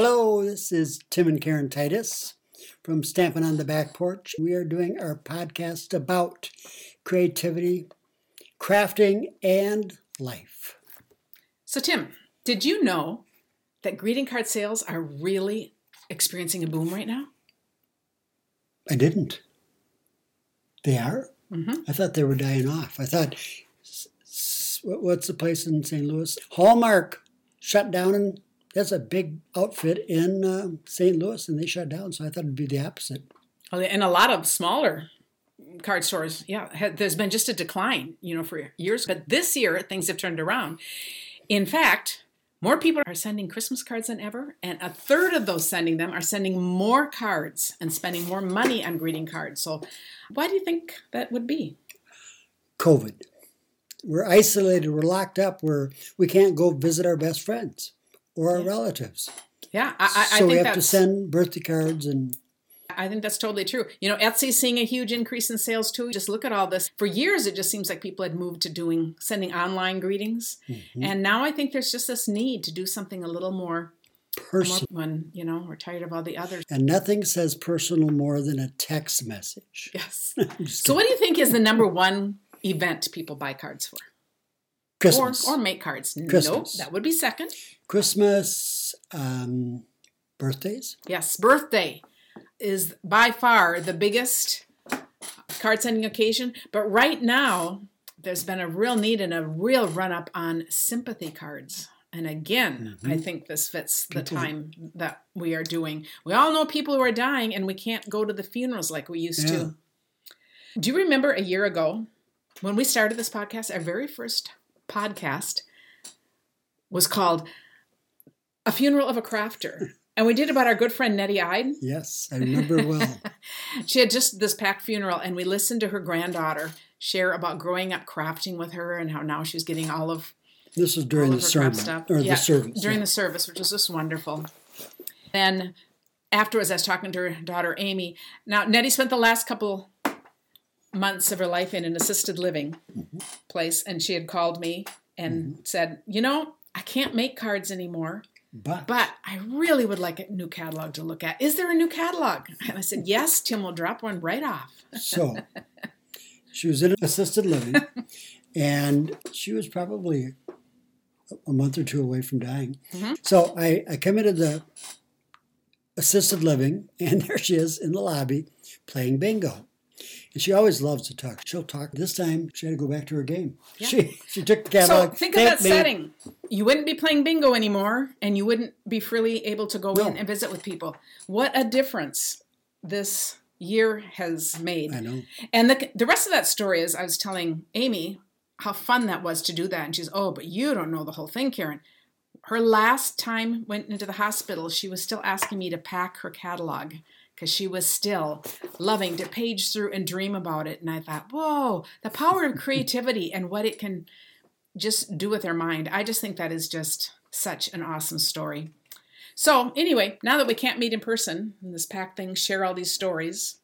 Hello, this is Tim and Karen Titus from Stamping on the Back Porch. We are doing our podcast about creativity, crafting, and life. So, Tim, did you know that greeting card sales are really experiencing a boom right now? I didn't. They are? Mm-hmm. I thought they were dying off. I thought, s- s- what- what's the place in St. Louis? Hallmark shut down, and that's a big outfit in uh, St. Louis, and they shut down. So I thought it'd be the opposite. Oh, And a lot of smaller card stores, yeah, there's been just a decline, you know, for years. But this year, things have turned around. In fact, more people are sending Christmas cards than ever, and a third of those sending them are sending more cards and spending more money on greeting cards. So, why do you think that would be? COVID. We're isolated, we're locked up, we're, we can't go visit our best friends or our Yeah. relatives. Yeah, I, I, I so we have to send birthday cards and I think that's totally true. You know, Etsy's seeing a huge increase in sales too. Just look at all this. For years, it just seems like people had moved to doing sending online greetings, Mm-hmm. and now I think there's just this need to do something a little more, personal. when you know we're tired of all the others. And nothing says personal more than a text message. Yes. So, what do you think is the number one event people buy cards for, Christmas. or or make cards? Nope, that would be second. Christmas, um, birthdays. Yes, birthday is by far the biggest card sending occasion. But right now, there's been a real need and a real run up on sympathy cards. And again, I think this fits the People- time that we are doing. We all know people who are dying, and we can't go to the funerals like we used Yeah. to. Do you remember a year ago when we started this podcast? Our very first podcast was called A Funeral of a Crafter. And we did about our good friend Nettie Ide. Yes, I remember well. She had just this packed funeral, and we listened to her granddaughter share about growing up crafting with her and how now she's getting all of This was during the of her craft sermon stuff. or Yeah, the service. during yeah. the service, which was just wonderful. Then afterwards, I was talking to her daughter Amy. Now Nettie spent the last couple months of her life in an assisted living Mm-hmm. place, and she had called me and said, "You know, I can't make cards anymore." but, But I really would like a new catalog to look at. Is there a new catalog? And I said, Yes, Tim will drop one right off. so she was in assisted living, and she was probably a month or two away from dying. Mhm. So I, I come into the assisted living, and there she is in the lobby playing bingo. And she always loves to talk. She'll talk. This time she had to go back to her game. Yeah. She she took the So think of that setting. You wouldn't be playing bingo anymore, and you wouldn't be freely able to go No. in and visit with people. What a difference this year has made. I know. And the, the rest of that story is I was telling Amy how fun that was to do that. And she's, oh, but you don't know the whole thing, Karen. Her last time went into the hospital, she was still asking me to pack her catalog because she was still loving to page through and dream about it. And I thought, whoa, the power of creativity and what it can just do with their mind. I just think that is just such an awesome story. So, anyway, now that we can't meet in person in this packed thing, share all these stories,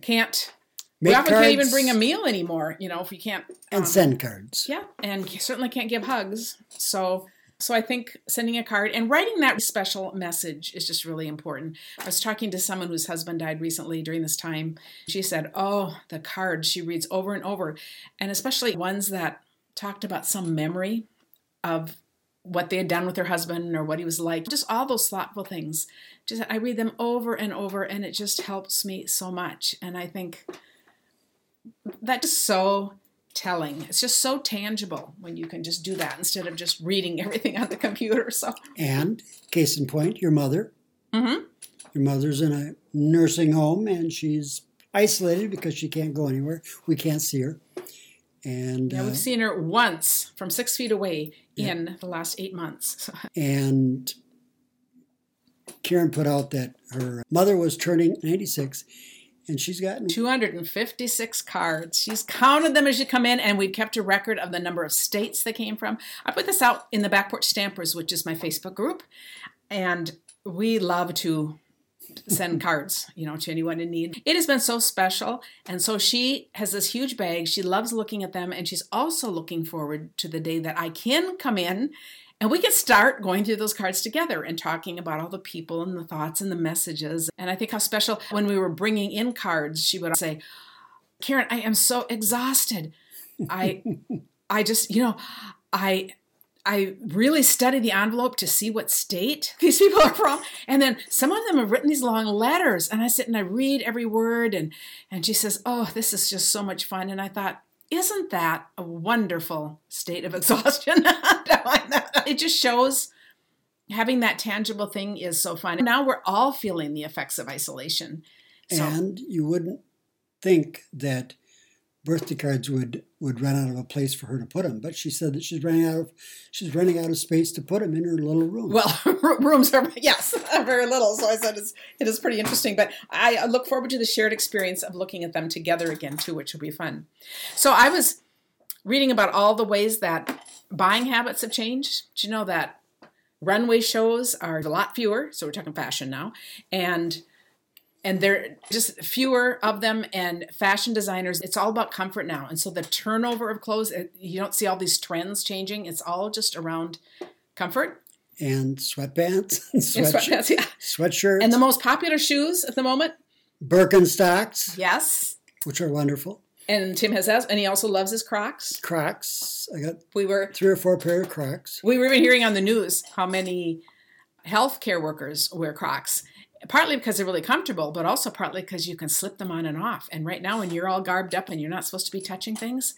can't we Make often can't even bring a meal anymore, you know, if we can't. and um, send cards. Yeah, and certainly can't give hugs. So, so I think sending a card and writing that special message is just really important. I was talking to someone whose husband died recently during this time. She said, "Oh, the cards she reads over and over, and especially ones that talked about some memory of what they had done with their husband or what he was like. Just all those thoughtful things. Just I read them over and over, and it just helps me so much. And I think that's just so telling. It's just so tangible when you can just do that instead of just reading everything on the computer. So, And case in point, your mother. Mhm. Your mother's in a nursing home and she's isolated because she can't go anywhere. We can't see her. And yeah, uh, we've seen her once from six feet away Yeah. in the last eight months. And Karen put out that her mother was turning 96 and she's gotten 256 cards. She's counted them as you come in, and we've kept a record of the number of states they came from. I put this out in the Back Porch Stampers, which is my Facebook group, and we love to send cards, you know, to anyone in need. It has been so special. And so she has this huge bag. She loves looking at them. And she's also looking forward to the day that I can come in And we could start going through those cards together and talking about all the people and the thoughts and the messages. And I think how special when we were bringing in cards, she would say, Karen, I am so exhausted. I I just, you know, I I really study the envelope to see what state these people are from. And then some of them have written these long letters. And I sit and I read every word. And, and she says, Oh, this is just so much fun. And I thought, isn't that a wonderful state of exhaustion? it just shows having that tangible thing is so fun. Now we're all feeling the effects of isolation. So, and you wouldn't think that birthday cards would would run out of a place for her to put them. But she said that she's running out of she's running out of space to put them in her little room. Well, rooms are yes, very little. So I said it's it is pretty interesting. But I look forward to the shared experience of looking at them together again too, which will be fun. So I was reading about all the ways that buying habits have changed. Do you know that runway shows are a lot fewer? So we're talking fashion now, and and there are just fewer of them and fashion designers it's all about comfort now. And so the turnover of clothes you don't see all these trends changing. It's all just around comfort. And sweatpants and, sweatshirts, yeah. sweatshirts. And the most popular shoes at the moment? Birkenstocks. Yes. Which are wonderful. And Tim has that, and he also loves his Crocs. Crocs. I got we were three or four pair of Crocs. We were even hearing on the news how many healthcare workers wear Crocs, partly because they're really comfortable, but also partly because you can slip them on and off. And right now, when you're all garbed up and you're not supposed to be touching things,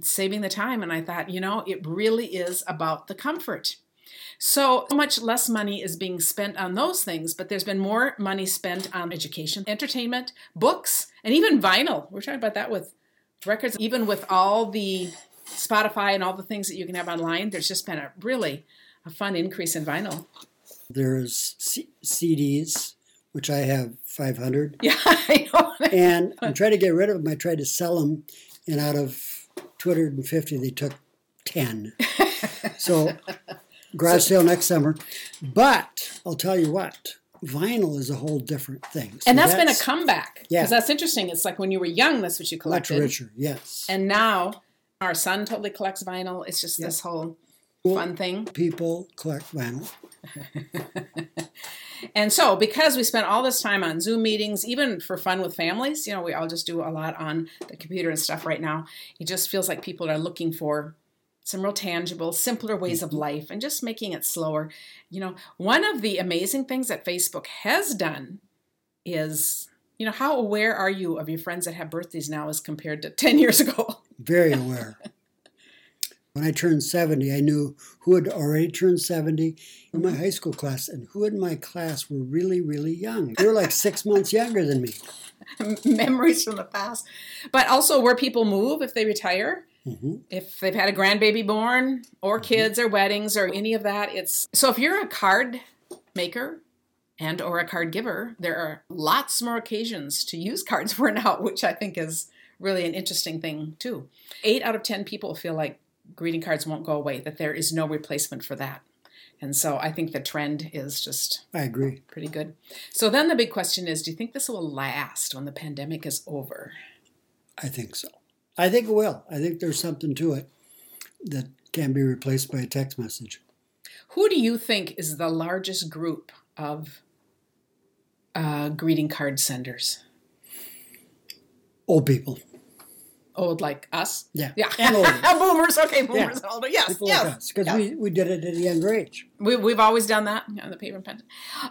saving the time. And I thought, you know, it really is about the comfort. So much less money is being spent on those things, but there's been more money spent on education, entertainment, books, and even vinyl. We're talking about that with records, even with all the Spotify and all the things that you can have online. There's just been a really a fun increase in vinyl. There's C- CDs, which I have 500. Yeah, I know. and I'm trying to get rid of them. I tried to sell them, and out of 250, they took 10. so, garage sale next summer. But I'll tell you what, vinyl is a whole different thing. So and that's, that's been a comeback. Yeah. Because that's interesting. It's like when you were young, that's what you collected. Much richer, yes. And now our son totally collects vinyl. It's just this whole fun thing. People collect vinyl. and so, because we spent all this time on Zoom meetings, even for fun with families, you know, we all just do a lot on the computer and stuff right now. It just feels like people are looking for some real tangible, simpler ways of mm-hmm. life and just making it slower. You know, one of the amazing things that Facebook has done is, you know, how aware are you of your friends that have birthdays now as compared to 10 years ago? Very aware. When I turned 70, I knew who had already turned 70 in my high school class and who in my class were really, really young. They were like six months younger than me. Memories from the past. But also where people move if they retire. Mm-hmm. If they've had a grandbaby born, or mm-hmm. kids, or weddings, or any of that, it's so. If you're a card maker and or a card giver, there are lots more occasions to use cards for now, which I think is really an interesting thing too. Eight out of ten people feel like greeting cards won't go away, that there is no replacement for that. And so I think the trend is just I agree. Pretty good. So then the big question is, do you think this will last when the pandemic is over? I think so. I think it will. I think there's something to it that can be replaced by a text message. Who do you think is the largest group of uh, greeting card senders? Old people old like us. Yeah. Yeah. boomers. Okay, boomers yeah. older. Yes. People yes. Because yes. we, we did it at a younger age. We, we've always done that on the paper pen.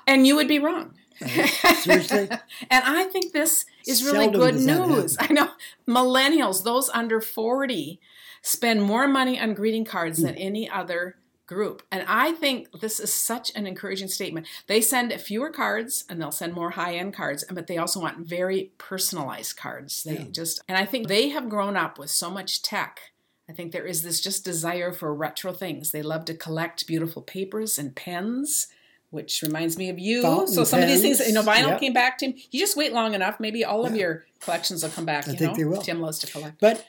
And you would be wrong. Seriously? and I think this is really Seldom good news. I know millennials, those under 40, spend more money on greeting cards than hmm. any other group. And I think this is such an encouraging statement. They send fewer cards and they'll send more high-end cards, but they also want very personalized cards. They yeah. just and I think they have grown up with so much tech. I think there is this just desire for retro things. They love to collect beautiful papers and pens. Which reminds me of you. Fountain so some pens. of these things, you know, vinyl yep. came back to him. You just wait long enough, maybe all yeah. of your collections will come back. I you think know? they will. Tim loves to collect. But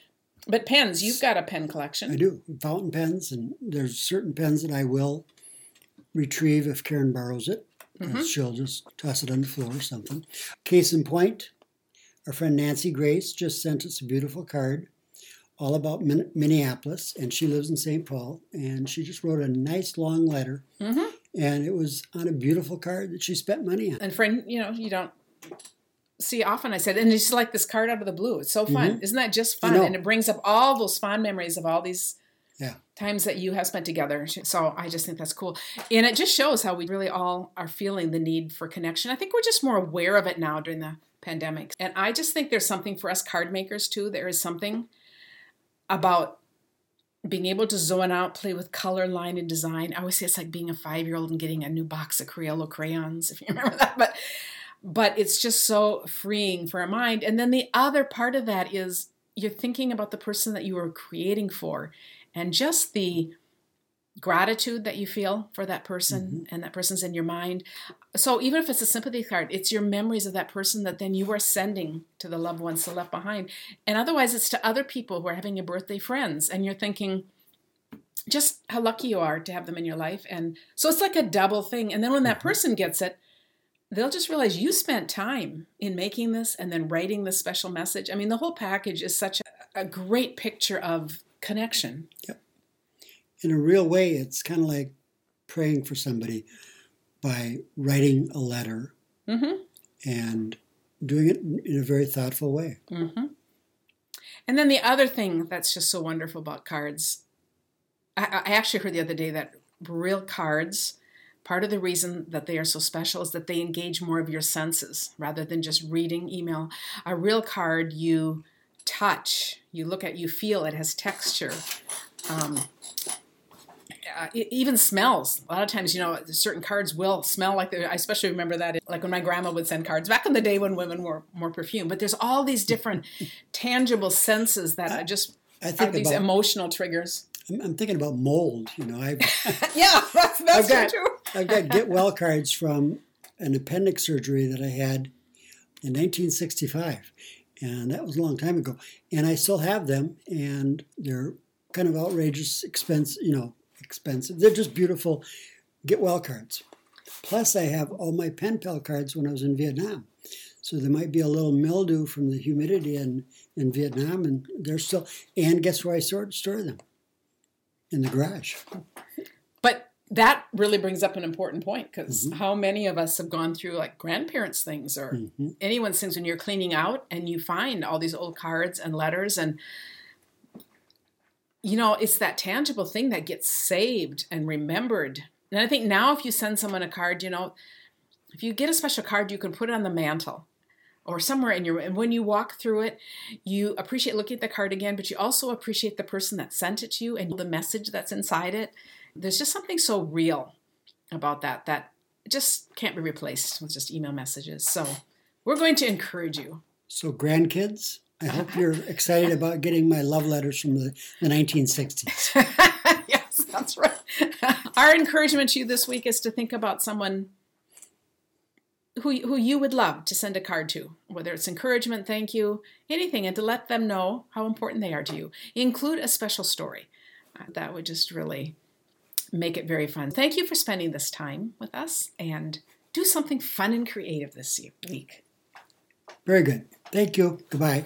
but pens, you've got a pen collection. I do. Fountain pens, and there's certain pens that I will retrieve if Karen borrows it. Mm-hmm. She'll just toss it on the floor or something. Case in point, our friend Nancy Grace just sent us a beautiful card all about Min- Minneapolis, and she lives in St. Paul. And she just wrote a nice long letter, Mm-hmm. and it was on a beautiful card that she spent money on. And friend, you know, you don't see often. I said, and it's like this card out of the blue. It's so fun, isn't that just fun? Mm-hmm. And it brings up all those fond memories of all these Yeah. times that you have spent together. So I just think that's cool, and it just shows how we really all are feeling the need for connection. I think we're just more aware of it now during the pandemic, and I just think there's something for us card makers too. There is something about being able to zone out, play with color, line, and design. I always say it's like being a five year old and getting a new box of Crayola crayons, if you remember that. But but it's just so freeing for a mind. And then the other part of that is you're thinking about the person that you are creating for and just the gratitude that you feel for that person mm-hmm. and that person's in your mind. So even if it's a sympathy card, it's your memories of that person that then you are sending to the loved ones still left behind. And otherwise it's to other people who are having your birthday friends and you're thinking just how lucky you are to have them in your life. And so it's like a double thing. And then when that mm-hmm. person gets it, they'll just realize you spent time in making this and then writing this special message. I mean, the whole package is such a, a great picture of connection. Yep. In a real way, it's kind of like praying for somebody by writing a letter Mm-hmm. and doing it in a very thoughtful way. Mm-hmm. And then the other thing that's just so wonderful about cards, I, I actually heard the other day that real cards, part of the reason that they are so special is that they engage more of your senses rather than just reading email. A real card, you touch, you look at, you feel, it has texture. Um, uh, it even smells. A lot of times, you know, certain cards will smell like they I especially remember that, like when my grandma would send cards back in the day when women were more perfume. But there's all these different tangible senses that are just I are think these about. emotional triggers. I'm, I'm thinking about mold. You know, I've Yeah, that's, I've got true. I've got get well cards from an appendix surgery that I had in 1965, and that was a long time ago. And I still have them, and they're kind of outrageous, expense. You know, expensive. They're just beautiful get well cards. Plus, I have all my pen pal cards when I was in Vietnam. So there might be a little mildew from the humidity in, in Vietnam, and they're still. And guess where I store, store them? In the garage. That really brings up an important point because how many of us have gone through like grandparents' things or Mhm. anyone's things when you're cleaning out and you find all these old cards and letters and you know it's that tangible thing that gets saved and remembered. And i think now if you send someone a card you know if you get a special card you can put it on the mantle or somewhere in your and when you walk through it you appreciate looking at the card again but you also appreciate the person that sent it to you and the message that's inside it there's just something so real about that that just can't be replaced with just email messages so we're going to encourage you So, grandkids, I hope you're excited about getting my love letters from the, the 1960s. yes, that's right. Our encouragement to you this week is to think about someone who who you would love to send a card to, whether it's encouragement, thank you, anything, and to let them know how important they are to you. Include a special story. Uh, that would just really make it very fun. Thank you for spending this time with us and do something fun and creative this week. Very good. Thank you. Goodbye.